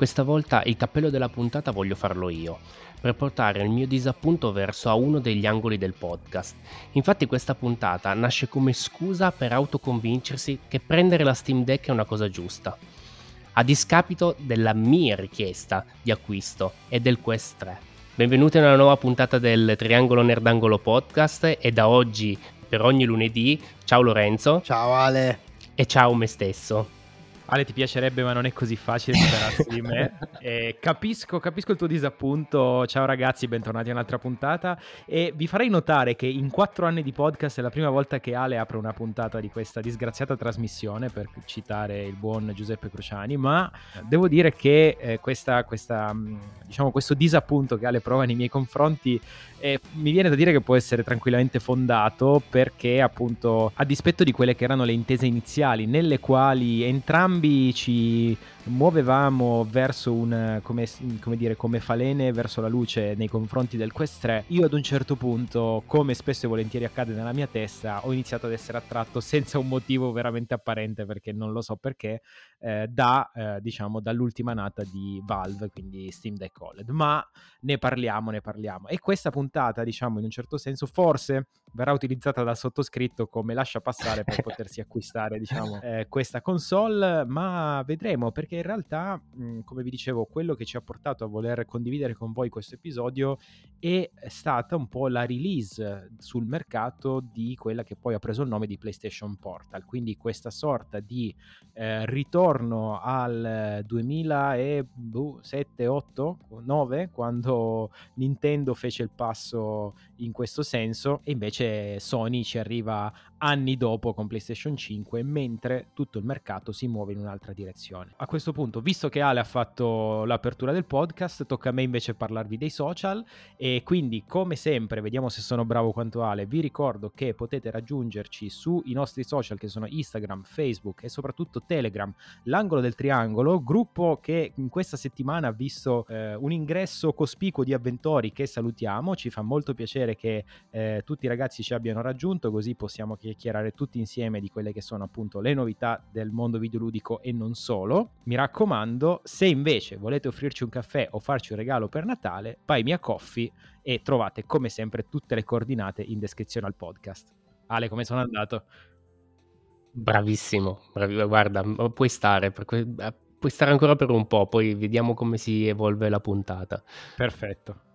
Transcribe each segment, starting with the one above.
Questa volta il cappello della puntata voglio farlo io, per portare il mio disappunto verso a uno degli angoli del podcast. Infatti questa puntata nasce come scusa per autoconvincersi che prendere la Steam Deck è una cosa giusta. A discapito della mia richiesta di acquisto e del Quest 3. Benvenuti a una nuova puntata del Triangolo Nerdangolo Podcast e da oggi per ogni lunedì ciao Lorenzo. Ciao Ale. E ciao me stesso. Ale ti piacerebbe ma non è così facile separarsi di me. Eh, capisco, capisco il tuo disappunto. Ciao ragazzi, bentornati a un'altra puntata. E vi farei notare che in quattro anni di podcast è la prima volta che Ale apre una puntata di questa disgraziata trasmissione, per citare il buon Giuseppe Cruciani, ma devo dire che eh, questa, questa, mm, diciamo, questo disappunto che Ale prova nei miei confronti eh, mi viene da dire che può essere tranquillamente fondato perché appunto a dispetto di quelle che erano le intese iniziali nelle quali entrambi ci muovevamo verso un, come, come, dire, come falene verso la luce nei confronti del Quest 3, io ad un certo punto, come spesso e volentieri accade nella mia testa, ho iniziato ad essere attratto senza un motivo veramente apparente, perché non lo so perché, eh, da, eh, diciamo, dall'ultima nata di Valve, quindi Steam Deck OLED. Ma ne parliamo, ne parliamo. E questa puntata, diciamo, in un certo senso, forse verrà utilizzata dal sottoscritto come lascia passare per potersi acquistare, diciamo, eh, questa console, ma vedremo perché in realtà, mh, come vi dicevo, quello che ci ha portato a voler condividere con voi questo episodio è stata un po' la release sul mercato di quella che poi ha preso il nome di PlayStation Portal, quindi questa sorta di eh, ritorno al 2007, 8, 9, quando Nintendo fece il passo in questo senso e invece Sony ci arriva anni dopo con PlayStation 5 mentre tutto il mercato si muove in un'altra direzione. A questo punto, visto che Ale ha fatto l'apertura del podcast, tocca a me invece parlarvi dei social e quindi come sempre, vediamo se sono bravo quanto Ale, vi ricordo che potete raggiungerci sui nostri social che sono Instagram, Facebook e soprattutto Telegram, l'angolo del triangolo, gruppo che in questa settimana ha visto eh, un ingresso cospicuo di avventori che salutiamo, ci fa molto piacere che eh, tutti i ragazzi ci abbiano raggiunto così possiamo chiacchierare tutti insieme di quelle che sono appunto le novità del mondo videoludico e non solo. Mi raccomando, se invece volete offrirci un caffè o farci un regalo per Natale, Buy Me a Coffee e trovate come sempre tutte le coordinate in descrizione al podcast. Ale, come sono andato? Bravissimo, bravi, guarda, puoi stare, que- eh, puoi stare ancora per un po', poi vediamo come si evolve la puntata. Perfetto.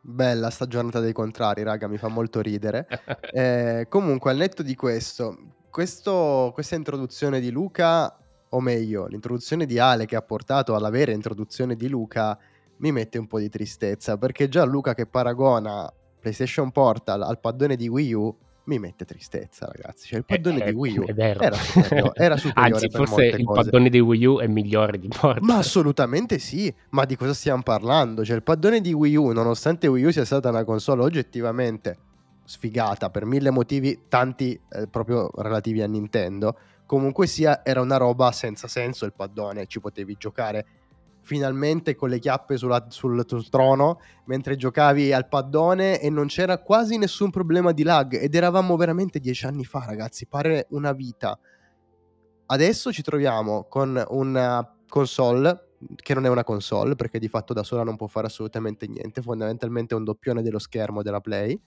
Bella sta giornata dei contrari, raga, mi fa molto ridere. eh, comunque, al netto di questo, questo, questa introduzione di Luca, o meglio, l'introduzione di Ale che ha portato alla vera introduzione di Luca, mi mette un po' di tristezza, perché già Luca che paragona PlayStation Portal al paddone di Wii U mi mette tristezza, ragazzi. Cioè, il eh, paddone eh, di Wii U era superiore, era superiore Anzi, forse il cose. paddone di Wii U è migliore di Portal. Ma assolutamente sì. Ma di cosa stiamo parlando? Cioè, il paddone di Wii U, nonostante Wii U sia stata una console oggettivamente sfigata per mille motivi, tanti eh, proprio relativi a Nintendo, comunque sia, era una roba senza senso il paddone. Ci potevi giocare finalmente con le chiappe sulla, sul, sul, trono mentre giocavi al paddone e non c'era quasi nessun problema di lag ed eravamo veramente dieci anni fa ragazzi, pare una vita. Adesso ci troviamo con una console che non è una console perché di fatto da sola non può fare assolutamente niente, fondamentalmente è un doppione dello schermo della Play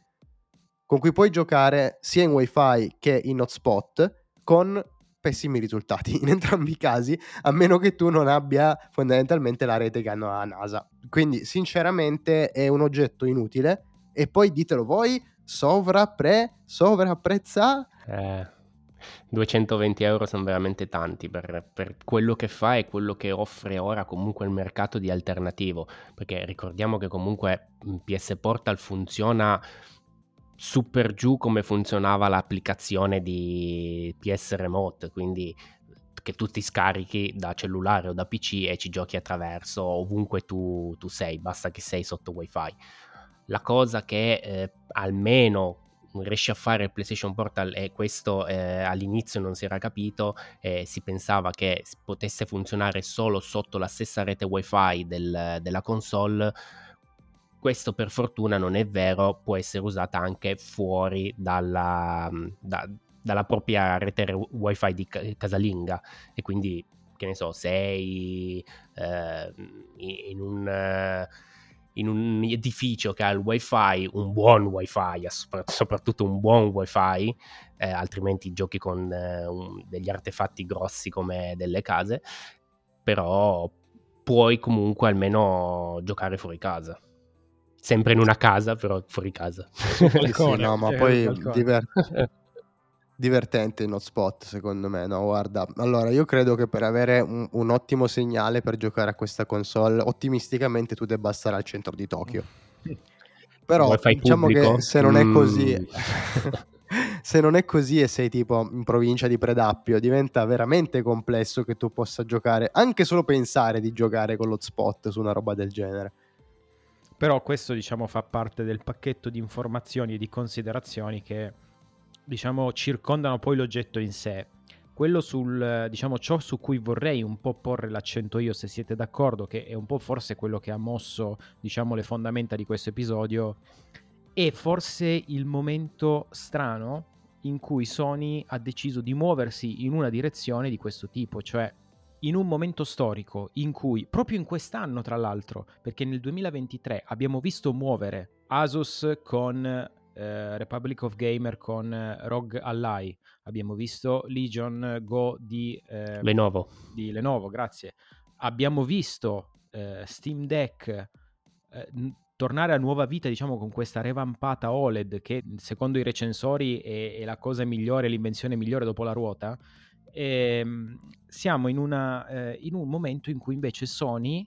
con cui puoi giocare sia in wifi che in hotspot con pessimi risultati in entrambi i casi, a meno che tu non abbia fondamentalmente la rete che hanno la NASA. Quindi, sinceramente, è un oggetto inutile. E poi ditelo voi, sovrapre, sovrapprezza. Eh, 220 euro sono veramente tanti per, per, quello che fa e quello che offre ora comunque il mercato di alternativo. Perché ricordiamo che comunque PS Portal funziona su per giù come funzionava l'applicazione di PS Remote, quindi che tu ti scarichi da cellulare o da PC e ci giochi attraverso ovunque tu, tu sei, basta che sei sotto wifi. La cosa che eh, almeno riesce a fare il PlayStation Portal e questo eh, all'inizio non si era capito, eh, si pensava che potesse funzionare solo sotto la stessa rete wifi del, della console questo per fortuna non è vero, può essere usata anche fuori dalla, da, dalla propria rete wifi di casalinga e quindi che ne so, sei eh, in un in un edificio che ha il wifi, un buon wifi, soprattutto un buon wifi, eh, altrimenti giochi con eh, un, degli artefatti grossi come delle case, però puoi comunque almeno giocare fuori casa. Sempre in una casa, però fuori casa. Balcone, sì, no, ma poi diver- divertente in hotspot, secondo me. No, guarda, allora io credo che per avere un, un, ottimo segnale per giocare a questa console, ottimisticamente tu debba stare al centro di Tokyo. Però diciamo pubblico? che se non è così, mm. se non è così e sei tipo in provincia di Predappio, diventa veramente complesso che tu possa giocare, anche solo pensare di giocare con l'hotspot su una roba del genere. Però questo diciamo fa parte del pacchetto di informazioni e di considerazioni che diciamo circondano poi l'oggetto in sé. Quello sul, diciamo, ciò su cui vorrei un po' porre l'accento io, se siete d'accordo, che è un po' forse quello che ha mosso, diciamo, le fondamenta di questo episodio, è forse il momento strano in cui Sony ha deciso di muoversi in una direzione di questo tipo, cioè in un momento storico in cui, proprio in quest'anno tra l'altro, perché nel 2023 abbiamo visto muovere Asus con eh, Republic of Gamer con eh, Rogue Ally, abbiamo visto Legion Go di eh, Lenovo. Di Lenovo, grazie. Abbiamo visto eh, Steam Deck eh, tornare a nuova vita, diciamo, con questa revampata OLED che secondo i recensori è, è la cosa migliore, l'invenzione migliore dopo la ruota. E, ehm, siamo in, una, eh, in un momento in cui invece Sony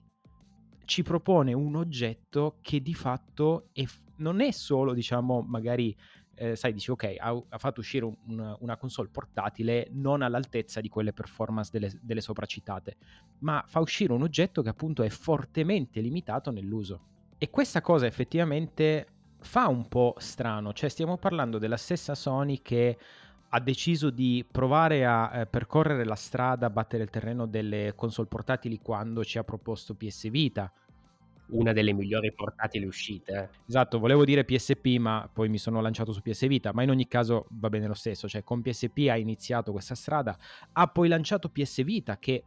ci propone un oggetto che di fatto è, non è solo, diciamo, magari, eh, sai, dici, ok, ha, ha fatto uscire un, una console portatile non all'altezza di quelle performance delle, delle sopracitate, ma fa uscire un oggetto che appunto è fortemente limitato nell'uso. E questa cosa effettivamente fa un po' strano, cioè stiamo parlando della stessa Sony che ha deciso di provare a eh, percorrere la strada, a battere il terreno delle console portatili quando ci ha proposto PS Vita. Una delle migliori portatili uscite. Esatto, volevo dire PSP, ma poi mi sono lanciato su PS Vita, ma in ogni caso va bene lo stesso, cioè con PSP ha iniziato questa strada, ha poi lanciato PS Vita che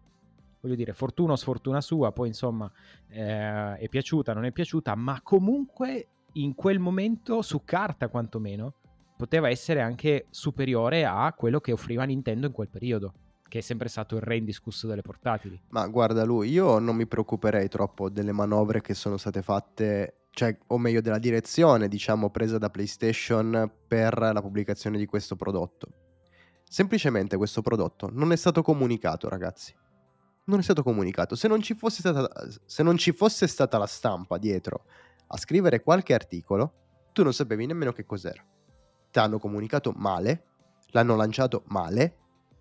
voglio dire, fortuna o sfortuna sua, poi insomma eh, è piaciuta, non è piaciuta, ma comunque in quel momento, su carta quantomeno, poteva essere anche superiore a quello che offriva Nintendo in quel periodo che è sempre stato il re indiscusso delle portatili. Ma guarda lui, io non mi preoccuperei troppo delle manovre che sono state fatte, cioè, o meglio della direzione, diciamo, presa da PlayStation per la pubblicazione di questo prodotto. Semplicemente questo prodotto non è stato comunicato, ragazzi non è stato comunicato. Se non ci fosse stata, se non ci fosse stata la stampa dietro a scrivere qualche articolo, tu non sapevi nemmeno che cos'era. Ti hanno comunicato male, l'hanno lanciato male,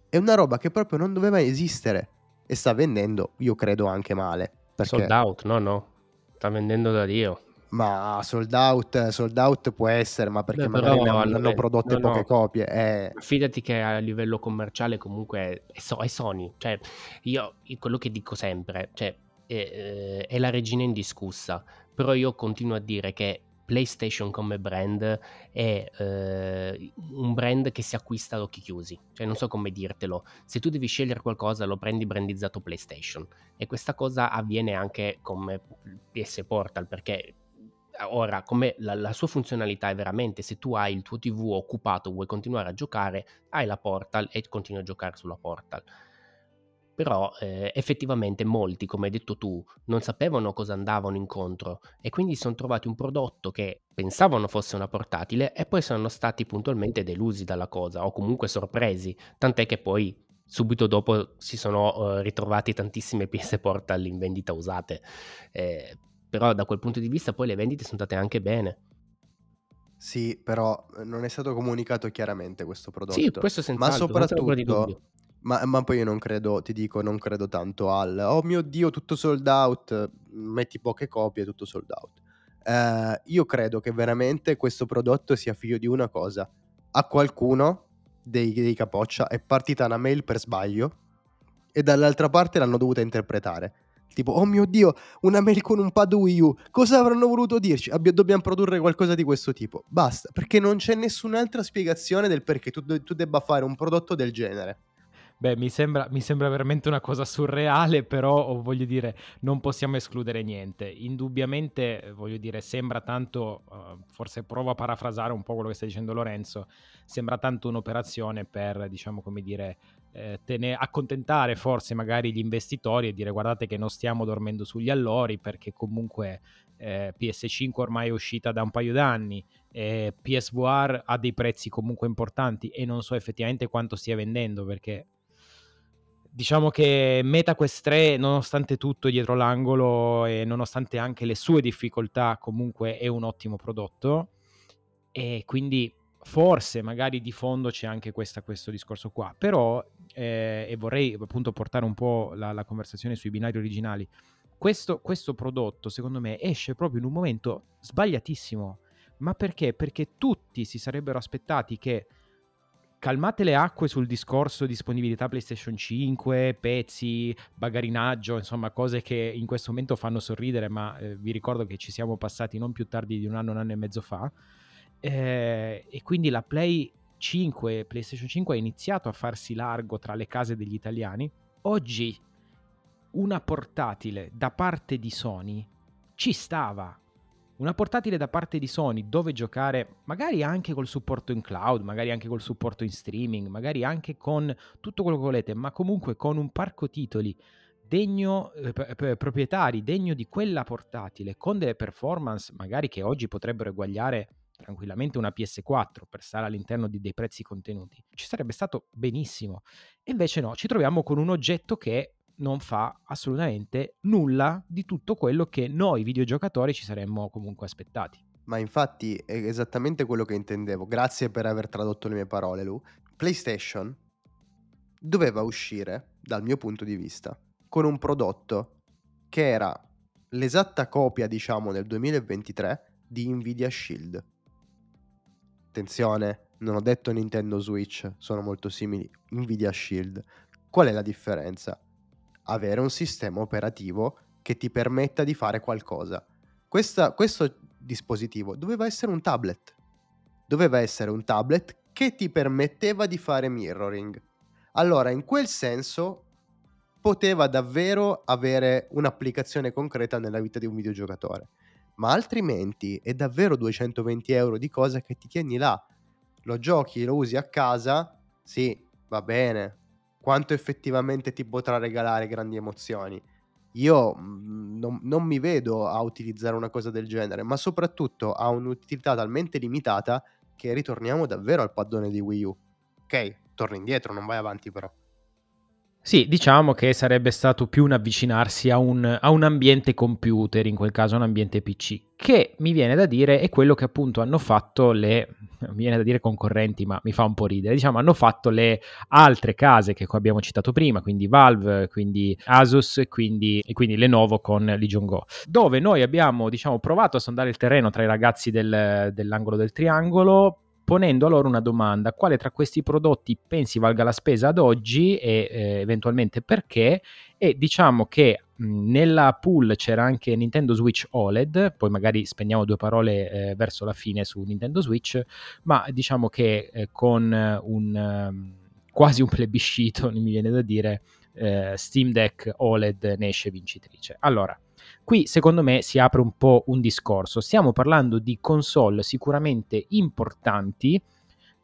è una roba che proprio non doveva esistere e sta vendendo, io credo, anche male. Perché... Sold out, no, no, sta vendendo da Dio. Ma sold out, sold out può essere, ma perché Beh, magari ne hanno, prodotte no, poche no. copie. Eh. Fidati che a livello commerciale comunque è, so- è Sony. Cioè, io, quello che dico sempre, cioè, è, eh, è la regina indiscussa. Però io continuo a dire che PlayStation come brand è eh, un brand che si acquista ad occhi chiusi, cioè non so come dirtelo, se tu devi scegliere qualcosa lo prendi brandizzato PlayStation. E questa cosa avviene anche come PS Portal perché ora, come la, la, sua funzionalità è veramente se tu hai il tuo TV occupato, vuoi continuare a giocare, hai la Portal e continui a giocare sulla Portal. Però eh, effettivamente molti, come hai detto tu, non sapevano cosa andavano incontro e quindi si sono trovati un prodotto che pensavano fosse una portatile e poi sono stati puntualmente delusi dalla cosa o comunque sorpresi, tant'è che poi subito dopo si sono uh, ritrovati tantissime PS Portal in vendita usate. Eh, però da quel punto di vista poi le vendite sono state anche bene. Sì, però eh, non è stato comunicato chiaramente questo prodotto. Sì, questo senz'altro. Ma soprattutto, ma, ma, poi io non credo, ti dico, non credo tanto al oh mio dio, tutto sold out, metti poche copie, tutto sold out. Eh, io credo che veramente questo prodotto sia figlio di una cosa. A qualcuno dei, dei capoccia è partita una mail per sbaglio e dall'altra parte l'hanno dovuta interpretare Tipo, oh mio dio, una mail con un pad Wii U. Cosa avranno voluto dirci? Abbia, dobbiamo produrre qualcosa di questo tipo. Basta, perché non c'è nessun'altra spiegazione del perché tu, tu debba fare un prodotto del genere. Beh, mi sembra, mi sembra, veramente una cosa surreale, però voglio dire, non possiamo escludere niente. Indubbiamente, voglio dire, sembra tanto, uh, forse provo a parafrasare un po' quello che sta dicendo Lorenzo, sembra tanto un'operazione per, diciamo, come dire, eh, tene- accontentare forse magari gli investitori e dire guardate che non stiamo dormendo sugli allori perché comunque eh, PS5 ormai è uscita da un paio d'anni, eh, PSVR ha dei prezzi comunque importanti e non so effettivamente quanto stia vendendo perché diciamo che MetaQuest 3 nonostante tutto dietro l'angolo e nonostante anche le sue difficoltà comunque è un ottimo prodotto e quindi forse magari di fondo c'è anche questa, questo discorso qua però eh, e vorrei appunto portare un po' la, la conversazione sui binari originali questo, questo prodotto, secondo me, esce proprio in un momento sbagliatissimo. Ma perché? Perché tutti si sarebbero aspettati che calmate le acque sul discorso disponibilità PlayStation 5, pezzi, bagarinaggio, insomma cose che in questo momento fanno sorridere, ma eh, vi ricordo che ci siamo passati non più tardi di un anno, un anno e mezzo fa. Eh, e quindi la Play 5, PlayStation 5 ha iniziato a farsi largo tra le case degli italiani. Oggi una portatile da parte di Sony ci stava. Una portatile da parte di Sony dove giocare magari anche col supporto in cloud, magari anche col supporto in streaming, magari anche con tutto quello che volete, ma comunque con un parco titoli degno, eh, proprietari, degno di quella portatile, con delle performance magari che oggi potrebbero eguagliare tranquillamente una PS4 per stare all'interno di dei prezzi contenuti, ci sarebbe stato benissimo. Invece no, ci troviamo con un oggetto che non fa assolutamente nulla di tutto quello che noi videogiocatori ci saremmo comunque aspettati. Ma infatti è esattamente quello che intendevo. Grazie per aver tradotto le mie parole, Lu. PlayStation doveva uscire, dal mio punto di vista, con un prodotto che era l'esatta copia, diciamo, nel 2023 di Nvidia Shield. Attenzione, non ho detto Nintendo Switch, sono molto simili. Nvidia Shield. Qual è la differenza? Avere un sistema operativo che ti permetta di fare qualcosa. Questa, questo dispositivo doveva essere un tablet. Doveva essere un tablet che ti permetteva di fare mirroring. Allora, in quel senso, poteva davvero avere un'applicazione concreta nella vita di un videogiocatore. Ma altrimenti è davvero 220 euro di cose che ti tieni là. Lo giochi, lo usi a casa, sì, va bene, quanto effettivamente ti potrà regalare grandi emozioni. Io mm, non, non, mi vedo a utilizzare una cosa del genere, ma soprattutto ha un'utilità talmente limitata che ritorniamo davvero al paddone di Wii U. Ok, torna indietro, non vai avanti però. Sì, diciamo che sarebbe stato più un avvicinarsi a un, a un, ambiente computer, in quel caso un ambiente PC, che mi viene da dire è quello che appunto hanno fatto le, mi viene da dire concorrenti, ma mi fa un po' ridere, diciamo hanno fatto le altre case che abbiamo citato prima, quindi Valve, quindi Asus quindi, e quindi Lenovo con Legion Go, dove noi abbiamo diciamo provato a sondare il terreno tra i ragazzi del, dell'angolo del triangolo ponendo a loro una domanda, quale tra questi prodotti pensi valga la spesa ad oggi e eh, eventualmente perché? E diciamo che mh, nella pool c'era anche Nintendo Switch OLED, poi magari spendiamo due parole eh, verso la fine su Nintendo Switch, ma diciamo che eh, con un um, quasi un plebiscito, mi viene da dire, eh, Steam Deck OLED ne esce vincitrice. Allora, Qui secondo me si apre un po' un discorso. Stiamo parlando di console sicuramente importanti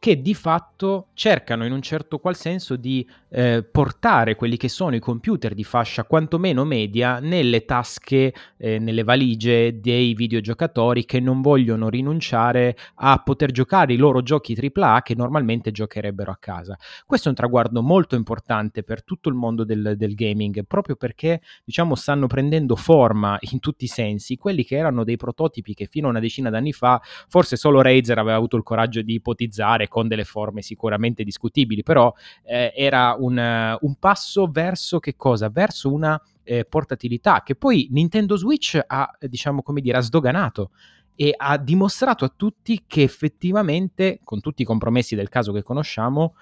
che di fatto cercano in un certo qual senso di eh, portare quelli che sono i computer di fascia quantomeno media nelle tasche, eh, nelle valigie dei videogiocatori che non vogliono rinunciare a poter giocare i loro giochi AAA che normalmente giocherebbero a casa. Questo è un traguardo molto importante per tutto il mondo del, del gaming, proprio perché diciamo stanno prendendo forma in tutti i sensi quelli che erano dei prototipi che fino a una decina d'anni fa forse solo Razer aveva avuto il coraggio di ipotizzare con delle forme sicuramente discutibili, però eh, era un, un, passo verso che cosa? Verso una eh, portatilità che poi Nintendo Switch ha, diciamo come dire, ha sdoganato e ha dimostrato a tutti che effettivamente, con tutti i compromessi del caso che conosciamo,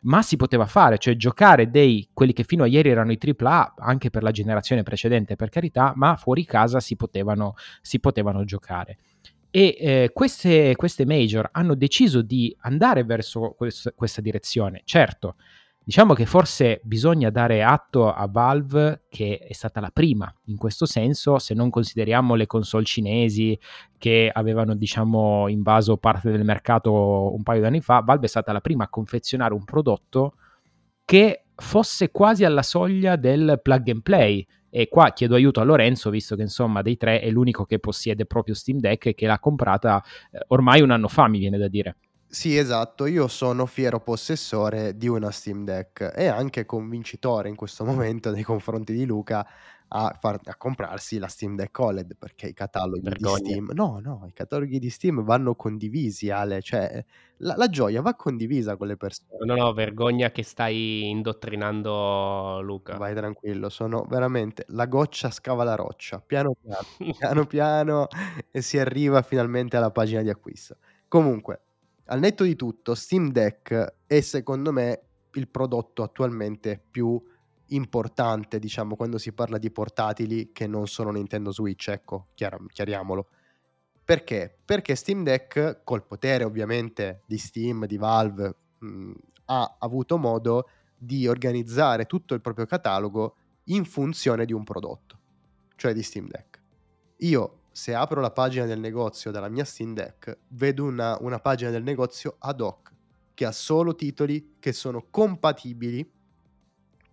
ma si poteva fare, cioè giocare dei quelli che fino a ieri erano i AAA, anche per la generazione precedente, per carità, ma fuori casa si potevano, si potevano giocare. E eh, queste, queste, major hanno deciso di andare verso quest- questa direzione. Certo, Diciamo che forse bisogna dare atto a Valve che è stata la prima in questo senso, se non consideriamo le console cinesi che avevano diciamo invaso parte del mercato un paio di anni fa, Valve è stata la prima a confezionare un prodotto che fosse quasi alla soglia del plug and play. E qua chiedo aiuto a Lorenzo, visto che insomma dei tre è l'unico che possiede proprio Steam Deck e che l'ha comprata eh, ormai un anno fa, mi viene da dire. Sì, esatto, io sono fiero possessore di una Steam Deck e anche convincitore in questo momento nei confronti di Luca a, far, a comprarsi la Steam Deck OLED perché i cataloghi Vergogna. di Steam no, no, i cataloghi di Steam vanno condivisi, Ale, cioè la, la, gioia va condivisa con le persone. No, no, vergogna che stai indottrinando Luca. Vai tranquillo, sono veramente la goccia scava la roccia, piano piano, piano piano e si arriva finalmente alla pagina di acquisto. Comunque, al netto di tutto, Steam Deck è secondo me il prodotto attualmente più importante, diciamo, quando si parla di portatili che non sono Nintendo Switch, ecco, chiar- chiariamolo. Perché? Perché Steam Deck, col potere ovviamente di Steam, di Valve, mh, ha avuto modo di organizzare tutto il proprio catalogo in funzione di un prodotto, cioè di Steam Deck. Io se apro la pagina del negozio dalla mia Steam Deck, vedo una, una pagina del negozio ad hoc che ha solo titoli che sono compatibili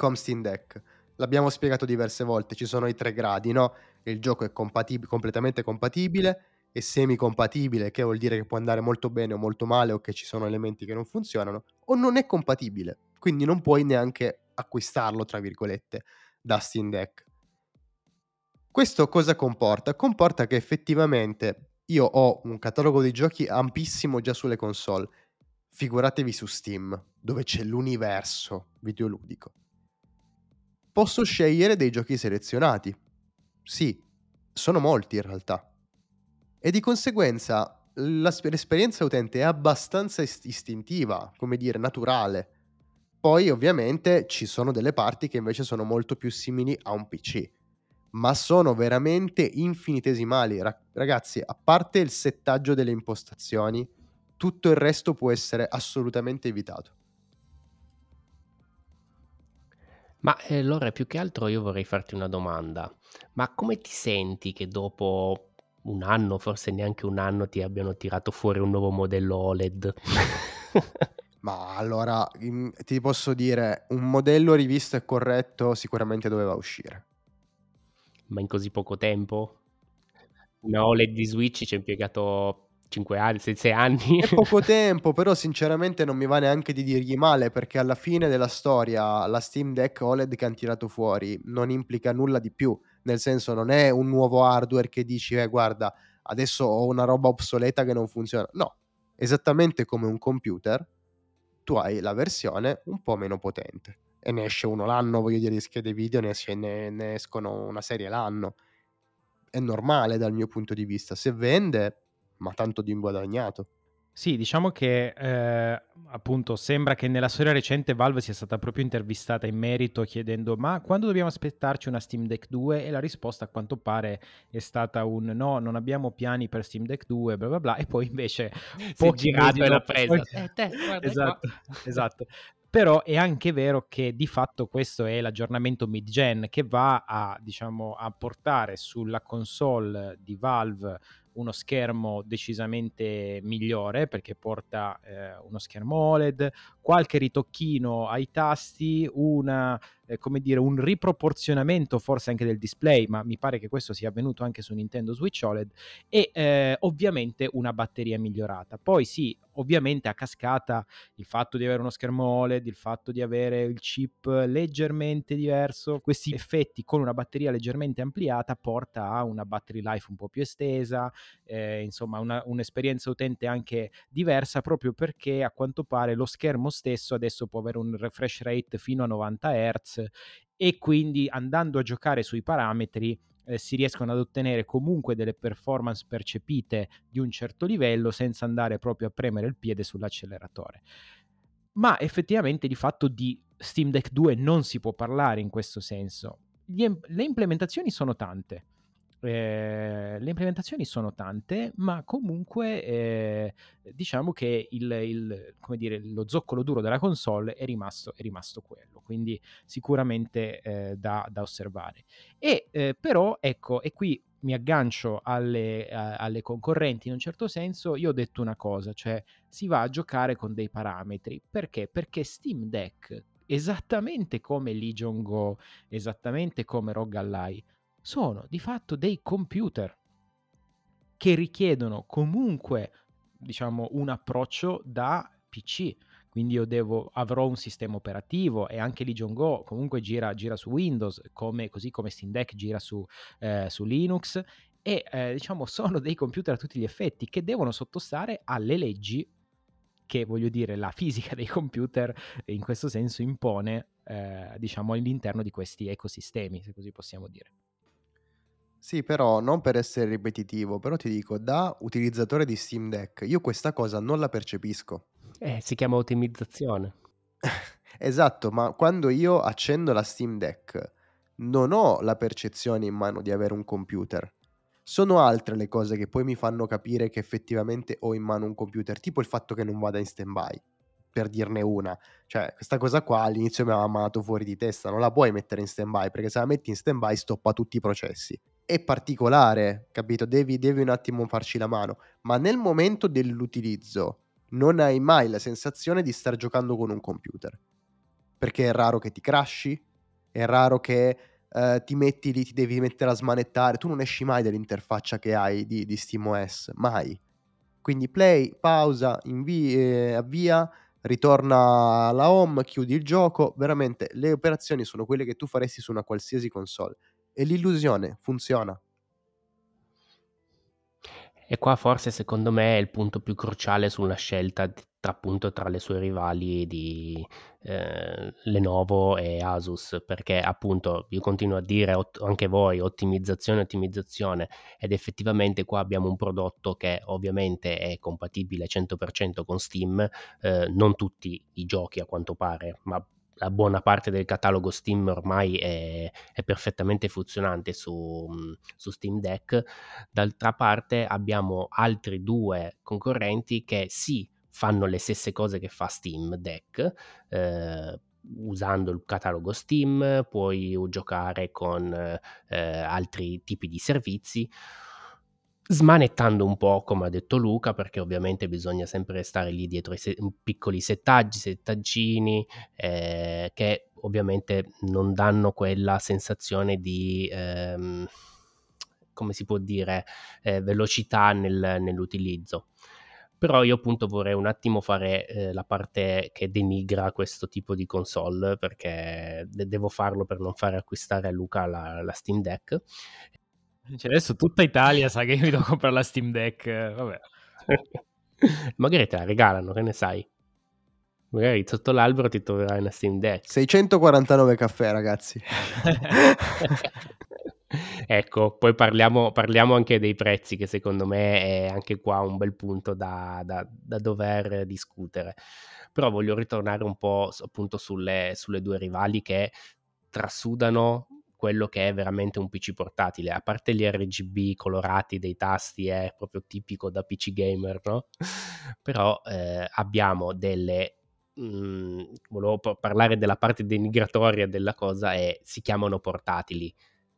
con Steam Deck. L'abbiamo spiegato diverse volte, ci sono i tre gradi, no? Il gioco è compatib- completamente compatibile, è semi-compatibile, che vuol dire che può andare molto bene o molto male o che ci sono elementi che non funzionano, o non è compatibile, quindi non puoi neanche acquistarlo, tra virgolette, da Steam Deck. Questo cosa comporta? Comporta che effettivamente io ho un catalogo di giochi ampissimo già sulle console. Figuratevi su Steam, dove c'è l'universo videoludico. Posso scegliere dei giochi selezionati. Sì, sono molti in realtà. E di conseguenza l'esperienza utente è abbastanza istintiva, come dire, naturale. Poi ovviamente ci sono delle parti che invece sono molto più simili a un PC ma sono veramente infinitesimali. ragazzi, a parte il settaggio delle impostazioni, tutto il resto può essere assolutamente evitato. Ma eh, allora più che altro io vorrei farti una domanda. Ma come ti senti che dopo un anno, forse neanche un anno, ti abbiano tirato fuori un nuovo modello OLED? Ma allora, ti posso dire, un modello rivisto e corretto sicuramente doveva uscire ma in così poco tempo? Una OLED di Switch ci ha impiegato 5 anni, 6 anni. È poco tempo, però sinceramente non mi va neanche di dirgli male perché alla fine della storia la Steam Deck OLED che hanno tirato fuori non implica nulla di più, nel senso non è un nuovo hardware che dici eh guarda adesso ho una roba obsoleta che non funziona, no, esattamente come un computer tu hai la versione un po' meno potente e ne esce uno l'anno, voglio dire, di schede video, ne, esce, ne, ne escono una serie l'anno. È normale dal mio punto di vista. Se vende, ma tanto di guadagnato. Sì, diciamo che eh, appunto sembra che nella storia recente Valve sia stata proprio intervistata in merito chiedendo ma quando dobbiamo aspettarci una Steam Deck 2 e la risposta a quanto pare è stata un no, non abbiamo piani per Steam Deck 2 bla bla bla e poi invece pochi mesi dopo, presa. Poi... Eh, te, esatto, esatto. Però è anche vero che di fatto questo è l'aggiornamento mid-gen che va a, diciamo, a portare sulla console di Valve uno schermo decisamente migliore perché porta eh, uno schermo OLED, qualche ritocchino ai tasti, una eh, come dire, un riproporzionamento forse anche del display, ma mi pare che questo sia avvenuto anche su Nintendo Switch OLED, e eh, ovviamente una batteria migliorata. Poi sì, ovviamente a cascata il fatto di avere uno schermo OLED, il fatto di avere il chip leggermente diverso, questi effetti con una batteria leggermente ampliata porta a una battery life un po' più estesa, eh, insomma una, un'esperienza utente anche diversa proprio perché a quanto pare lo schermo stesso adesso può avere un refresh rate fino a 90 Hz e quindi andando a giocare sui parametri eh, si riescono ad ottenere comunque delle performance percepite di un certo livello senza andare proprio a premere il piede sull'acceleratore. Ma effettivamente di fatto di Steam Deck 2 non si può parlare in questo senso. Gli, le implementazioni sono tante. Eh, le implementazioni sono tante, ma comunque eh, diciamo che il, il, dire, lo zoccolo duro della console è rimasto, è rimasto quello, quindi sicuramente eh, da, da, osservare. E eh, però, ecco, e qui mi aggancio alle, a, alle, concorrenti in un certo senso, io ho detto una cosa, cioè si va a giocare con dei parametri. Perché? Perché Steam Deck, esattamente come Legion Go, esattamente come ROG Ally, sono di fatto dei computer che richiedono comunque, diciamo, un approccio da PC. Quindi io devo, avrò un sistema operativo e anche Legion Go comunque gira, gira su Windows, come, così come Steam Deck gira su, eh, su Linux e eh, diciamo sono dei computer a tutti gli effetti che devono sottostare alle leggi che voglio dire la fisica dei computer in questo senso impone eh, diciamo all'interno di questi ecosistemi se così possiamo dire. Sì, però non per essere ripetitivo, però ti dico, da utilizzatore di Steam Deck, io questa cosa non la percepisco. Eh, si chiama ottimizzazione. esatto, ma quando io accendo la Steam Deck, non ho la percezione in mano di avere un computer. Sono altre le cose che poi mi fanno capire che effettivamente ho in mano un computer, tipo il fatto che non vada in stand-by, per dirne una. Cioè, questa cosa qua all'inizio mi aveva mandato fuori di testa, non la puoi mettere in stand-by, perché se la metti in stand-by stoppa tutti i processi è particolare, capito? Devi, devi un attimo farci la mano, ma nel momento dell'utilizzo non hai mai la sensazione di star giocando con un computer, perché è raro che ti crashi, è raro che uh, ti metti lì, ti devi mettere a smanettare, tu non esci mai dall'interfaccia che hai di, di SteamOS, mai. Quindi play, pausa, invia, eh, avvia, ritorna alla home, chiudi il gioco, veramente le operazioni sono quelle che tu faresti su una qualsiasi console e l'illusione funziona. E qua forse secondo me è il punto più cruciale sulla scelta tra, appunto, tra le sue rivali di eh, Lenovo e Asus, perché appunto io continuo a dire ot- anche voi ottimizzazione, ottimizzazione. Ed effettivamente qua abbiamo un prodotto che ovviamente è compatibile 100% con Steam, eh, non tutti i giochi a quanto pare, ma la buona parte del catalogo Steam ormai è, è perfettamente funzionante su, su, Steam Deck. D'altra parte abbiamo altri due concorrenti che sì fanno le stesse cose che fa Steam Deck. Eh, usando il catalogo Steam puoi giocare con eh, altri tipi di servizi smanettando un po', come ha detto Luca, perché ovviamente bisogna sempre stare lì dietro i se- piccoli settaggi, settaggini, eh, che ovviamente non danno quella sensazione di, ehm, come si può dire, eh, velocità nel, nell'utilizzo. Però io appunto vorrei un attimo fare eh, la parte che denigra questo tipo di console, perché de- devo farlo per non fare acquistare a Luca la, la Steam Deck. Cioè adesso tutta Italia sa che mi devo comprare la Steam Deck, vabbè. Magari te la regalano, che ne sai? Magari sotto l'albero ti troverai una Steam Deck. 649 caffè, ragazzi. ecco, poi parliamo, parliamo, anche dei prezzi, che secondo me è anche qua un bel punto da, da, da dover discutere. Però voglio ritornare un po' appunto sulle, sulle due rivali che trasudano quello che è veramente un PC portatile, a parte gli RGB colorati dei tasti, è proprio tipico da PC gamer, no? Però eh, abbiamo delle mh, mhmm, volevo parlare della parte denigratoria della cosa e si chiamano portatili.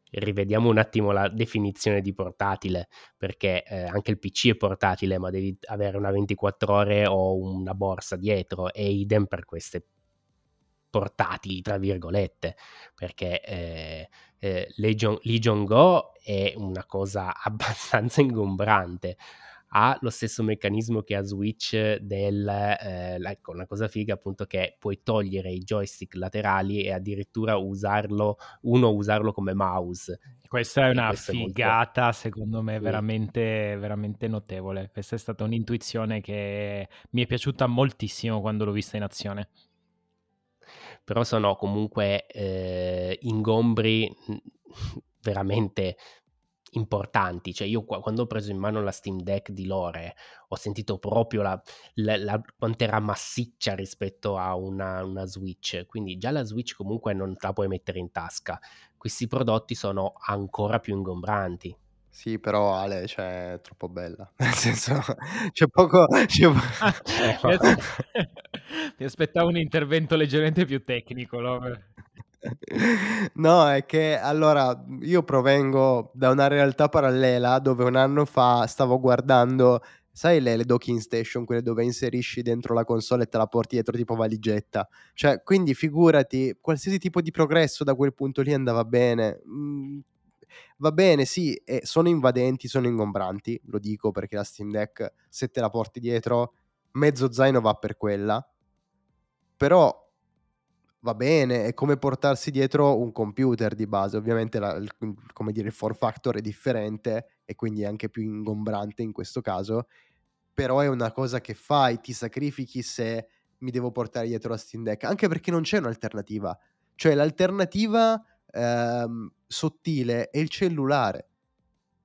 Rivediamo un attimo la definizione di portatile, perché eh, anche il PC è portatile, ma devi avere una 24 ore o una borsa dietro, e idem per queste portatili, tra virgolette, perché eh, eh, Legion, Legion Go è una cosa abbastanza ingombrante. Ha lo stesso meccanismo che ha Switch del, eh, ecco, una cosa figa appunto che puoi togliere i joystick laterali e addirittura usarlo, uno usarlo come mouse. Questa è una figata, è molto... secondo me, veramente, veramente notevole. Questa è stata un'intuizione che mi è piaciuta moltissimo quando l'ho vista in azione però sono comunque eh, ingombri veramente importanti. Cioè, io quando ho preso in mano la Steam Deck di Lore ho sentito proprio la, la, la, quanto era massiccia rispetto a una, una, Switch. Quindi già la Switch comunque non la puoi mettere in tasca. Questi prodotti sono ancora più ingombranti. Sì, però Ale, cioè, è troppo bella. Nel senso, c'è poco c'è po Eh, mi aspe mi aspettavo un intervento leggermente più tecnico, no, No, è che allora, io provengo da una realtà parallela dove un anno fa stavo guardando, sai le le docking station, quelle dove inserisci dentro la console e te la porti dietro tipo valigetta? Cioè, quindi figurati, qualsiasi tipo di progresso da quel punto lì andava bene. Mhmm, va bene sì, e sono invadenti, sono ingombranti, lo dico perché la Steam Deck se te la porti dietro, mezzo zaino va per quella. Però va bene, è come portarsi dietro un computer di base. Ovviamente la il come dire, il form factor è differente e quindi è anche più ingombrante in questo caso, però è una cosa che fai, ti sacrifichi se mi devo portare dietro la Steam Deck, anche perché non c'è un'alternativa. Cioè l'alternativa, ehm, sottile è il cellulare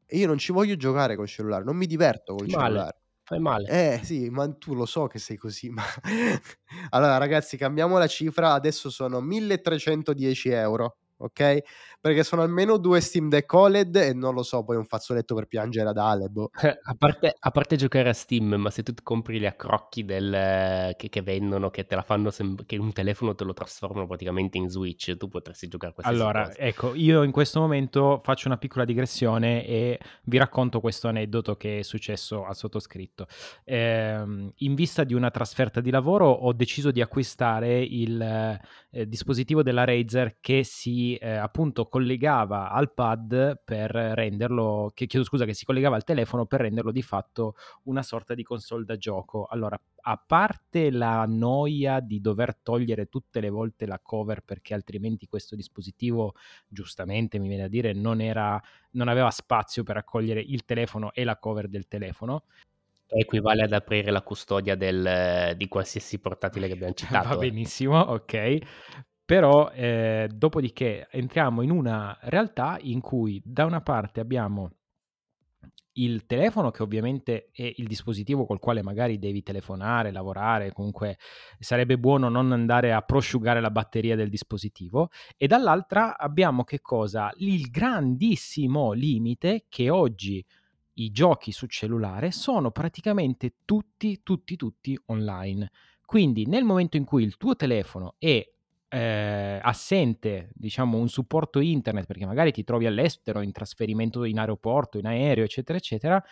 e io non ci voglio giocare col cellulare, non mi diverto col male, cellulare. fai male. Eh sì, ma tu lo so che sei così, ma allora ragazzi cambiamo la cifra, adesso sono 1310 €, okay, perché sono almeno 2 Steam Deck OLED e non lo so, poi un fazzoletto per piangere ad Ale. Eh, a parte a parte giocare a Steam, ma se tu compri le accrocchi del che che vendono, che te la fanno semb che un telefono te lo trasformano praticamente in Switch, tu potresti giocare a qualsiasi Allora, cosa. ecco, io in questo momento faccio una piccola digressione e vi racconto questo aneddoto che è successo al sottoscritto. Ehm, in vista di una trasferta di lavoro ho deciso di acquistare il, ehm, dispositivo della Razer che si, ehm, appunto collegava al pad per renderlo che chiedo scusa, che si collegava al telefono per renderlo di fatto una sorta di console da gioco. Allora, a parte la noia di dover togliere tutte le volte la cover perché altrimenti questo dispositivo, giustamente mi viene a dire, non era non aveva spazio per accogliere il telefono e la cover del telefono. Equivale ad aprire la custodia del di qualsiasi portatile che abbiam Va citato, eh. benissimo, okay. Però, ehm, dopodiché entriamo in una realtà in cui da una parte abbiamo il telefono che ovviamente è il dispositivo col quale magari devi telefonare, lavorare, comunque sarebbe buono non andare a prosciugare la batteria del dispositivo e dall'altra abbiamo che cosa? Il grandissimo limite che oggi i giochi su cellulare sono praticamente tutti, tutti, tutti online. Quindi nel momento in cui il tuo telefono è ehm, assente, diciamo, un supporto internet, perché magari ti trovi all'estero, in trasferimento in aeroporto, in aereo, eccetera, eccetera,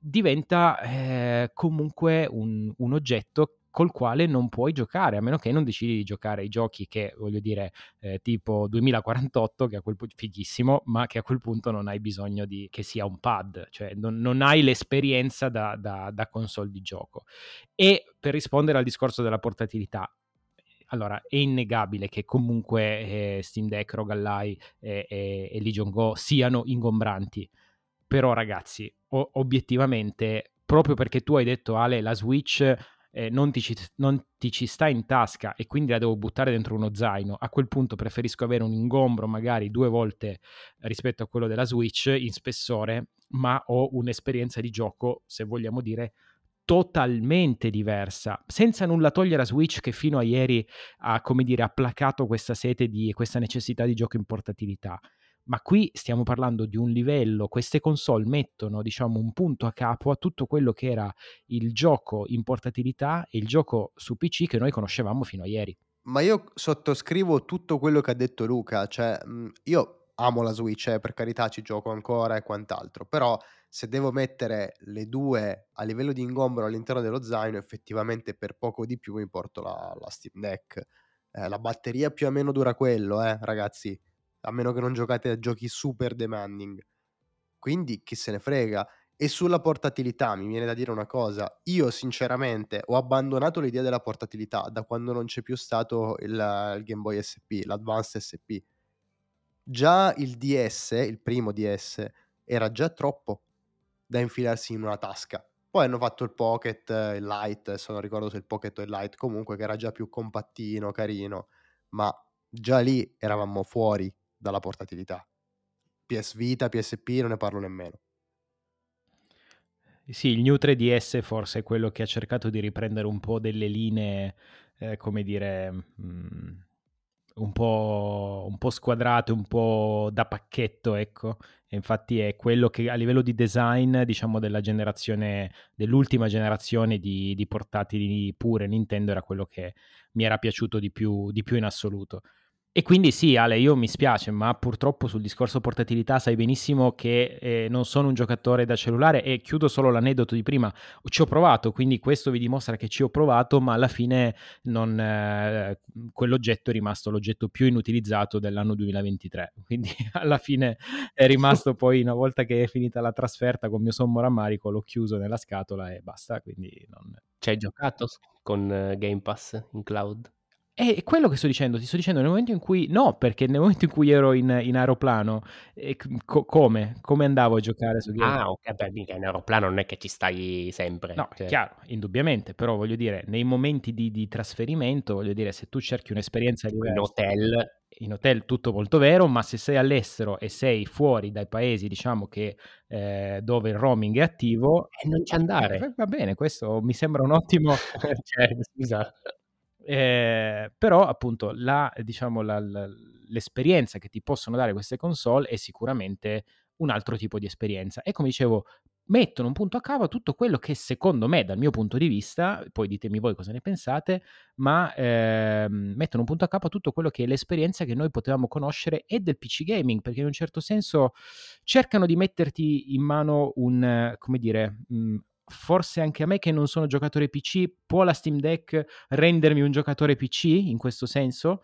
diventa, ehm, comunque un un oggetto col quale non puoi giocare, a meno che non decidi di giocare ai giochi che, voglio dire, ehm, tipo 2048 che a quel pu fighissimo, ma che a quel punto non hai bisogno di che sia un pad, cioè non non hai l'esperienza da da da console di gioco. E per rispondere al discorso della portatilità, allora è innegabile che comunque, ehm, Steam Deck, ROG Ally e e e Legion Go siano ingombranti. Però ragazzi, o obiettivamente, proprio perché tu hai detto: "Ale, la Switch, ehm, non ti ci non ti ci sta in tasca e quindi la devo buttare dentro uno zaino", a quel punto preferisco avere un ingombro magari 2 volte rispetto a quello della Switch in spessore, ma ho un'esperienza di gioco, se vogliamo dire, totalmente diversa, senza nulla togliere a Switch che fino a ieri ha, come dire, placato questa sete di questa necessità di gioco in portatilità. Ma qui stiamo parlando di un livello, queste console mettono, diciamo, un punto a capo a tutto quello che era il gioco in portatilità e il gioco su PC che noi conoscevamo fino a ieri. Ma io sottoscrivo tutto quello che ha detto Luca, cioè, io amo la Switch eh, per carità, ci gioco ancora e quant'altro, però se devo mettere le 2 a livello di ingombro all'interno dello zaino, effettivamente per poco di più mi porto la la Steam Deck. Ehm, la batteria più o meno dura quello, eh, ragazzi, a meno che non giocate a giochi super demanding. Quindi chi se ne frega. E sulla portatilità mi viene da dire una cosa: io sinceramente ho abbandonato l'idea della portatilità da quando non c'è più stato il il Game Boy SP, l'Advanced SP. Già il DS, il primo DS, era già troppo da infilarsi in una tasca. Poi hanno fatto il Pocket, il Lite, adesso non ricordo se il Pocket o il Lite, comunque che era già più compattino, carino, ma già lì eravamo fuori dalla portatilità. PS Vita, PSP non ne parlo nemmeno. Sì, il New 3DS forse è quello che ha cercato di riprendere un po' delle linee, ehm, come dire, mhmm, un po', un po' squadrato, un po' da pacchetto, ecco. E infatti è quello che a livello di design, diciamo, della generazione, dell'ultima generazione di, di portatili pure Nintendo era quello che mi era piaciuto di più, di più in assoluto. E quindi sì, Ale, io mi spiace, ma purtroppo sul discorso portatilità sai benissimo che eh, non sono un giocatore da cellulare e chiudo solo l'aneddoto di prima. Ci ho provato, quindi questo vi dimostra che ci ho provato, ma alla fine non, eh, quell'oggetto è rimasto l'oggetto più inutilizzato dell'anno 2023. Quindi alla fine è rimasto poi, una volta che è finita la trasferta con mio sommo rammarico, l'ho chiuso nella scatola e basta. Quindi non... Ci hai giocato con uh, Game Pass in cloud? È quello che sto dicendo, ti sto dicendo nel momento in cui... No, perché nel momento in cui ero in, in aeroplano, eh, co- come? Come andavo a giocare su Game? Ah, ok, beh, mica in aeroplano non è che ci stai sempre. No, cioè. chiaro, indubbiamente, però voglio dire, nei momenti di, di, trasferimento, voglio dire, se tu cerchi un'esperienza diversa... In hotel... In hotel tutto molto vero, ma se sei all'estero e sei fuori dai paesi, diciamo che eh, dove il roaming è attivo... E non ci andare. Eh, va bene, questo mi sembra un ottimo... cioè, scusa eh, però appunto la, diciamo, la, la, l'esperienza che ti possono dare queste console è sicuramente un altro tipo di esperienza. E come dicevo mettono un punto a capo a tutto quello che secondo me dal mio punto di vista poi ditemi voi cosa ne pensate ma eh, mettono un punto a capo a tutto quello che è l'esperienza che noi potevamo conoscere e del PC gaming perché in un certo senso cercano di metterti in mano un come dire mh, forse anche a me che non sono giocatore PC, può la Steam Deck rendermi un giocatore PC in questo senso?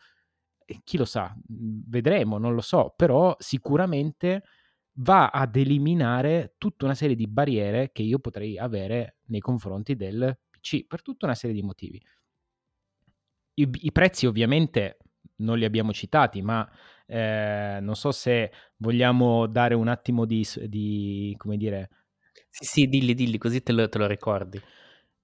Chi lo sa, mhmm, vedremo, non lo so, però sicuramente va ad eliminare tutta una serie di barriere che io potrei avere nei confronti del PC per tutta una serie di motivi. I, i prezzi ovviamente non li abbiamo citati, ma eh, non so se vogliamo dare un attimo di, di come dire, sì, sì, dilli, dilli, così te lo, te lo ricordi.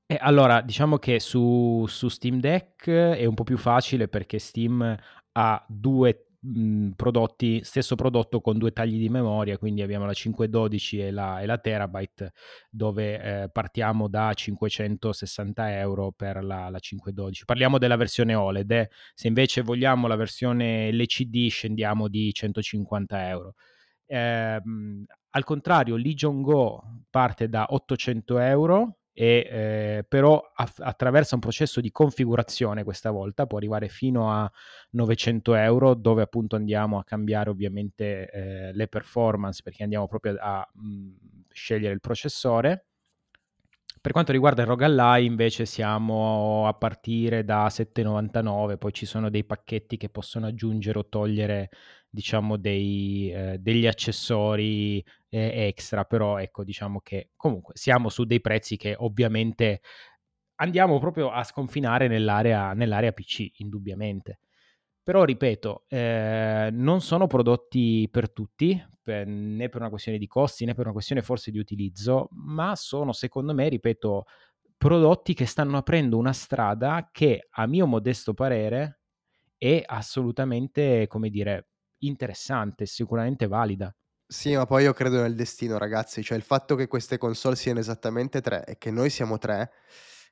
Eh, allora, diciamo che su, su, Steam Deck è un po' più facile perché Steam ha due mh, prodotti, stesso prodotto con due tagli di memoria, quindi abbiamo la 512 e la, e la Terabyte, dove eh, partiamo da 560 euro per la, la 512. Parliamo della versione OLED, eh. se invece vogliamo la versione LCD scendiamo di 150 euro. Eh, al contrario, Legion Go parte da 800 euro e eh, però aff- attraversa un processo di configurazione questa volta, può arrivare fino a 900 euro dove appunto andiamo a cambiare ovviamente eh, le performance perché andiamo proprio a, a mh, scegliere il processore. Per quanto riguarda il ROG Ally invece siamo a partire da 7,99, poi ci sono dei pacchetti che possono aggiungere o togliere diciamo dei, eh, degli accessori eh, extra, però ecco diciamo che comunque siamo su dei prezzi che ovviamente andiamo proprio a sconfinare nell'area, nell'area PC, indubbiamente. Però ripeto, eh, non sono prodotti per tutti, per, né per una questione di costi né per una questione forse di utilizzo, ma sono secondo me, ripeto, prodotti che stanno aprendo una strada che a mio modesto parere è assolutamente, come dire, interessante, sicuramente valida. Sì, ma poi io credo nel destino, ragazzi. Cioè, il fatto che queste console siano esattamente tre e che noi siamo tre,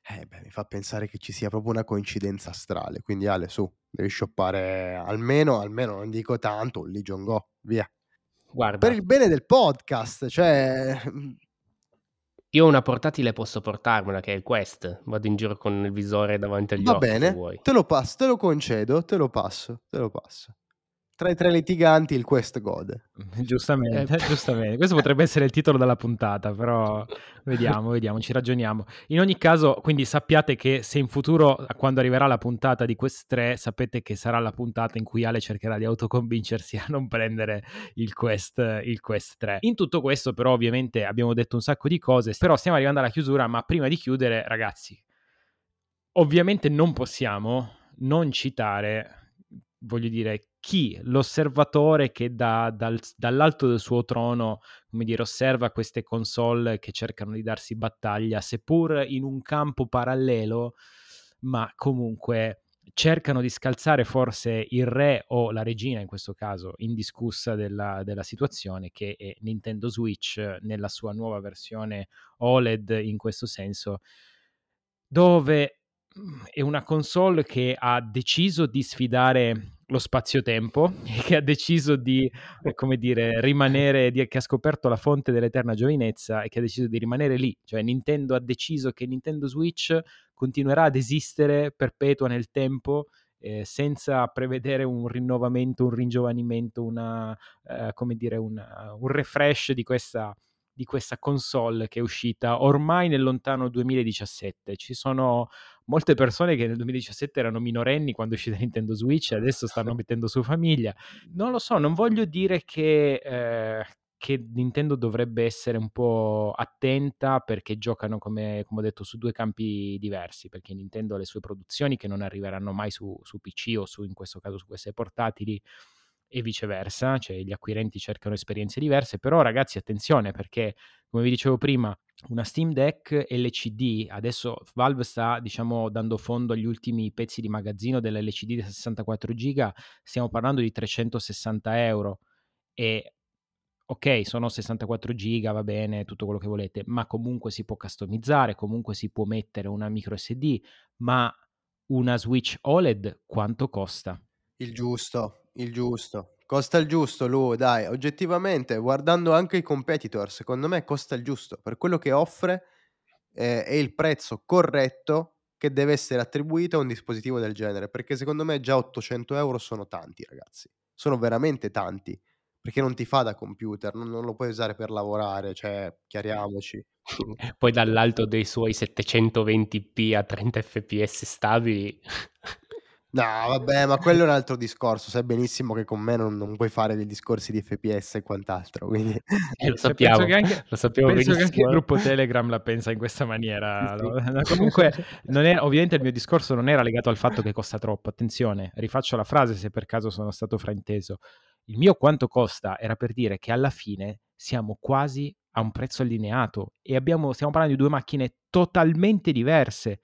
eh, beh, mi fa pensare che ci sia proprio una coincidenza astrale. Quindi, Ale, su, devi shoppare almeno, almeno non dico tanto, un Legion Go, via. Guarda. Per il bene del podcast, cioè... Io una portatile posso portarmela, che è il Quest. Vado in giro con il visore davanti agli Va occhi. Va bene, te lo passo, te lo concedo, te lo passo, te lo passo tra i tre litiganti il quest gode. giustamente, eh. giustamente. Questo potrebbe essere il titolo della puntata, però vediamo, vediamo, ci ragioniamo. In ogni caso, quindi sappiate che se in futuro, quando arriverà la puntata di Quest 3, sapete che sarà la puntata in cui Ale cercherà di autoconvincersi a non prendere il Quest, il Quest 3. In tutto questo, però, ovviamente abbiamo detto un sacco di cose, però stiamo arrivando alla chiusura, ma prima di chiudere, ragazzi, ovviamente non possiamo non citare voglio dire, chi? L'osservatore che da, dal, dall'alto del suo trono, come dire, osserva queste console che cercano di darsi battaglia, seppur in un campo parallelo, ma comunque cercano di scalzare forse il re o la regina, in questo caso, indiscussa della, della situazione, che è Nintendo Switch nella sua nuova versione OLED in questo senso, dove è una console che ha deciso di sfidare lo spazio-tempo e che ha deciso di, eh, come dire, rimanere, di, che ha scoperto la fonte dell'eterna giovinezza e che ha deciso di rimanere lì. Cioè Nintendo ha deciso che Nintendo Switch continuerà ad esistere perpetua nel tempo eh, senza prevedere un rinnovamento, un ringiovanimento, una, eh, come dire, una, un refresh di questa, di questa console che è uscita ormai nel lontano 2017. Ci sono molte persone che nel 2017 erano minorenni quando è uscita Nintendo Switch adesso stanno mettendo su famiglia. Non lo so, non voglio dire che, eh, che Nintendo dovrebbe essere un po' attenta perché giocano, come, come, ho detto, su due campi diversi, perché Nintendo ha le sue produzioni che non arriveranno mai su, su PC o su, in questo caso su queste portatili e viceversa, cioè gli acquirenti cercano esperienze diverse, però ragazzi attenzione perché come vi dicevo prima una Steam Deck LCD, adesso Valve sta diciamo dando fondo agli ultimi pezzi di magazzino dell'LCD di 64 giga, stiamo parlando di 360 euro e ok, sono 64 giga, va bene, tutto quello che volete, ma comunque si può customizzare, comunque si può mettere una micro SD, ma una Switch OLED quanto costa? Il giusto, il giusto. Costa il giusto, Lu, dai, oggettivamente, guardando anche i competitor, secondo me costa il giusto. Per quello che offre eh, è il prezzo corretto che deve essere attribuito a un dispositivo del genere, perché secondo me già 800 euro sono tanti, ragazzi. Sono veramente tanti perché non ti fa da computer, non, non lo puoi usare per lavorare, cioè, chiariamoci. Poi dall'alto dei suoi 720p a 30 fps stabili. No, vabbè, ma quello è un altro discorso. Sai benissimo che con me non, non puoi fare dei discorsi di FPS e quant'altro. Quindi... Eh, lo sappiamo, penso che anche, lo sappiamo penso che anche il gruppo Telegram la pensa in questa maniera. Sì, sì. No? Comunque, non è, ovviamente il mio discorso non era legato al fatto che costa troppo. Attenzione, rifaccio la frase se per caso sono stato frainteso. Il mio quanto costa era per dire che alla fine siamo quasi a un prezzo allineato e abbiamo, stiamo parlando di due macchine totalmente diverse,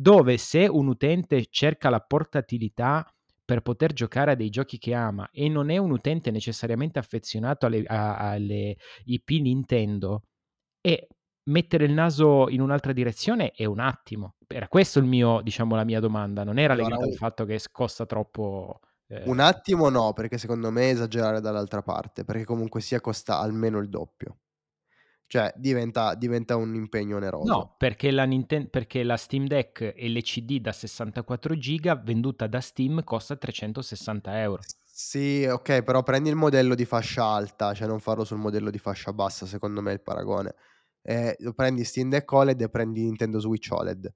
dove se un utente cerca la portatilità per poter giocare a dei giochi che ama e non è un utente necessariamente affezionato alle, a, alle IP Nintendo e mettere il naso in un'altra direzione è un attimo. Era questo il mio, diciamo, la mia domanda, non era allora, legata al fatto che costa troppo eh... Un attimo no, perché secondo me esagerare dall'altra parte, perché comunque sia costa almeno il doppio. Cioè diventa, diventa un impegno oneroso. No, perché la, Ninten- perché la Steam Deck LCD da 64 giga venduta da Steam costa 360 euro. Sì, ok, però prendi il modello di fascia alta, cioè non farlo sul modello di fascia bassa, secondo me è il paragone. Eh, prendi Steam Deck OLED e prendi Nintendo Switch OLED.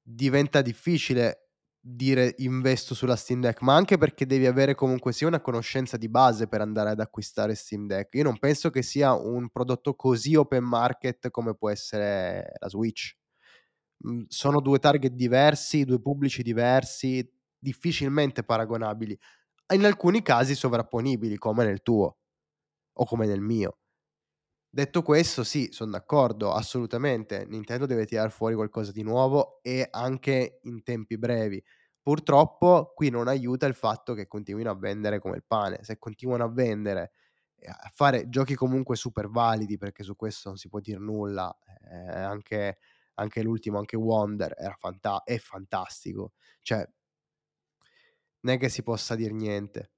Diventa difficile dire investo sulla Steam Deck, ma anche perché devi avere comunque sia una conoscenza di base per andare ad acquistare Steam Deck. Io non penso che sia un prodotto così open market come può essere la Switch. Mm, sono due target diversi, due pubblici diversi, difficilmente paragonabili. In alcuni casi sovrapponibili, come nel tuo o come nel mio. Detto questo, sì, sono d'accordo, assolutamente. Nintendo deve tirare fuori qualcosa di nuovo e anche in tempi brevi. Purtroppo qui non aiuta il fatto che continuino a vendere come il pane. Se continuano a vendere, a fare giochi comunque super validi, perché su questo non si può dire nulla, eh, anche, anche, l'ultimo, anche Wonder, era fanta- è fantastico. Cioè, non è che si possa dire niente.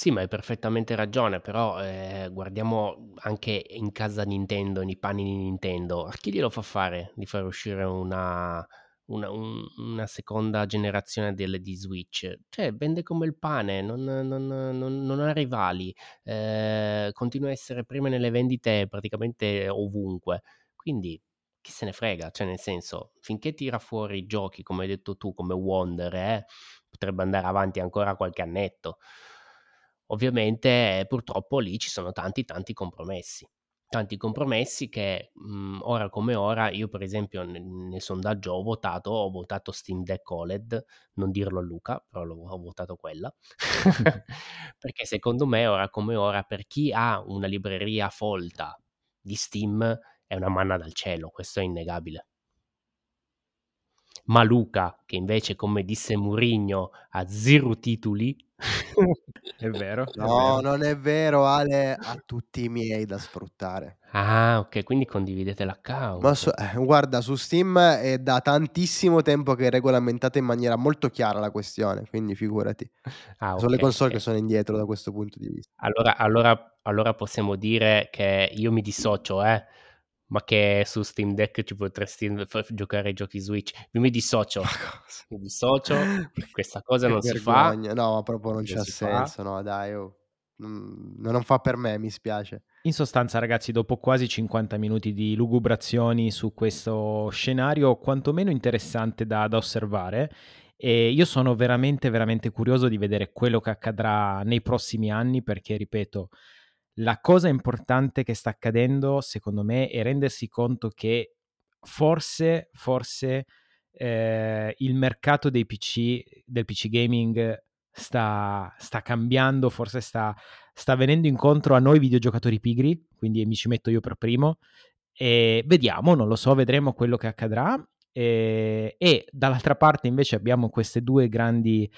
Sì, ma hai perfettamente ragione, però eh, guardiamo anche in casa Nintendo, nei panni di Nintendo. A chi glielo fa fare di far uscire una, una, un, una seconda generazione delle di Switch? Cioè, vende come il pane, non, non, non, non ha rivali, eh, continua a essere prima nelle vendite praticamente ovunque. Quindi chi se ne frega, cioè nel senso, finché tira fuori giochi, come hai detto tu, come Wonder, eh, potrebbe andare avanti ancora qualche annetto. Ovviamente purtroppo lì ci sono tanti tanti compromessi. Tanti compromessi che mh, mhmm, ora come ora, io per esempio nel, nel, sondaggio ho votato, ho votato Steam Deck OLED, non dirlo a Luca, però ho votato quella, perché secondo me ora come ora per chi ha una libreria folta di Steam è una manna dal cielo, questo è innegabile. Maluca, che invece, come disse Mourinho, ha zero titoli. È vero, è No, vero. non è vero Ale, ha tutti i miei da sfruttare. Ah, okay, quindi condividete Ma su l'account. eh, guarda su Steam è da tantissimo tempo che è regolamentata in maniera molto chiara la questione, quindi figurati. Ah, Son le okay, console che sono indietro da questo punto di vis Allora allora allora possiamo dire che io mi dissocio, eh, ma che su Steam Deck ci potresti giocare ai giochi Switch. Io mi dissocio, mi dissocio, questa cosa Che non si fa. vergogna. No, ma proprio non Non c'ha si fa. senso, no dai oh. Mhmm, non fa per me, mi spiace. In sostanza ragazzi, dopo quasi 50 minuti di lugubrazioni su questo scenario quantomeno interessante da da osservare, ehm, io sono veramente, veramente curioso di vedere quello che accadrà nei prossimi anni perché, ripeto, la cosa importante che sta accadendo secondo me è rendersi conto che forse forse, ehm, il mercato dei PC del PC gaming sta sta cambiando, forse sta sta venendo incontro a noi videogiocatori pigri, quindi mi ci metto io per primo. E vediamo, non lo so, vedremo quello che accadrà. Ehm, e dall'altra parte invece abbiamo queste 2 grandi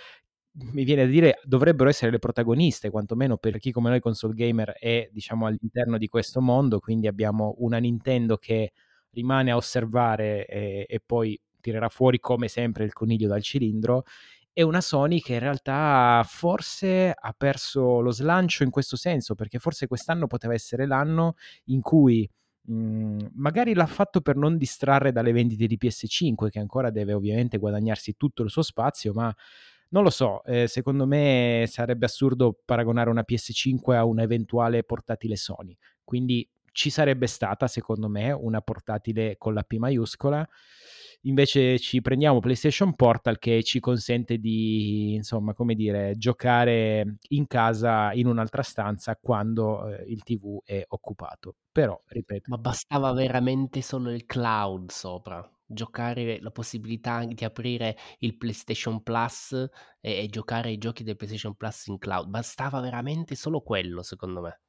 mi viene da dire dovrebbero essere le protagoniste, quantomeno per chi come noi console gamer è, diciamo, all'interno di questo mondo, quindi abbiamo una Nintendo che rimane a osservare e e poi tirerà fuori come sempre il coniglio dal cilindro, e una Sony che in realtà forse ha perso lo slancio in questo senso, perché forse quest'anno poteva essere l'anno in cui, mhmm, magari l'ha fatto per non distrarre dalle vendite di PS5 che ancora deve ovviamente guadagnarsi tutto il suo spazio, ma non lo so, ehm, secondo me sarebbe assurdo paragonare una PS5 a un eventuale portatile Sony. Quindi ci sarebbe stata, secondo me, una portatile con la P maiuscola. Invece ci prendiamo PlayStation Portal che ci consente di, insomma, come dire, giocare in casa in un'altra stanza quando, ehm, il TV è occupato. Però, ripeto Ma bastava veramente solo il cloud sopra. Giocare la possibilità di aprire il PlayStation Plus e e giocare ai giochi del PlayStation Plus in cloud. Bastava veramente solo quello, secondo me.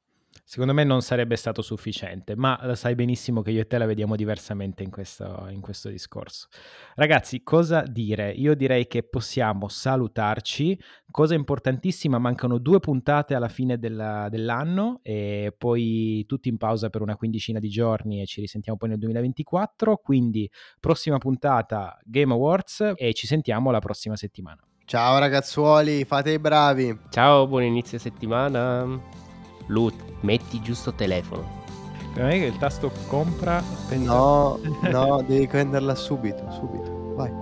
Secondo me non sarebbe stato sufficiente, ma lo sai benissimo che io e te la vediamo diversamente in questo in questo discorso. Ragazzi, cosa dire? Io direi che possiamo salutarci. Cosa importantissima, mancano 2 puntate alla fine della dell'anno e poi tutti in pausa per una quindicina di giorni e ci risentiamo poi nel 2024. Quindi prossima puntata Game Awards e ci sentiamo la prossima settimana. Ciao ragazzuoli, fate i bravi. Ciao, buon inizio settimana. Lu, metti giusto telefono. Non è che il tasto compra No, no, devi prenderla subito, subito. Vai.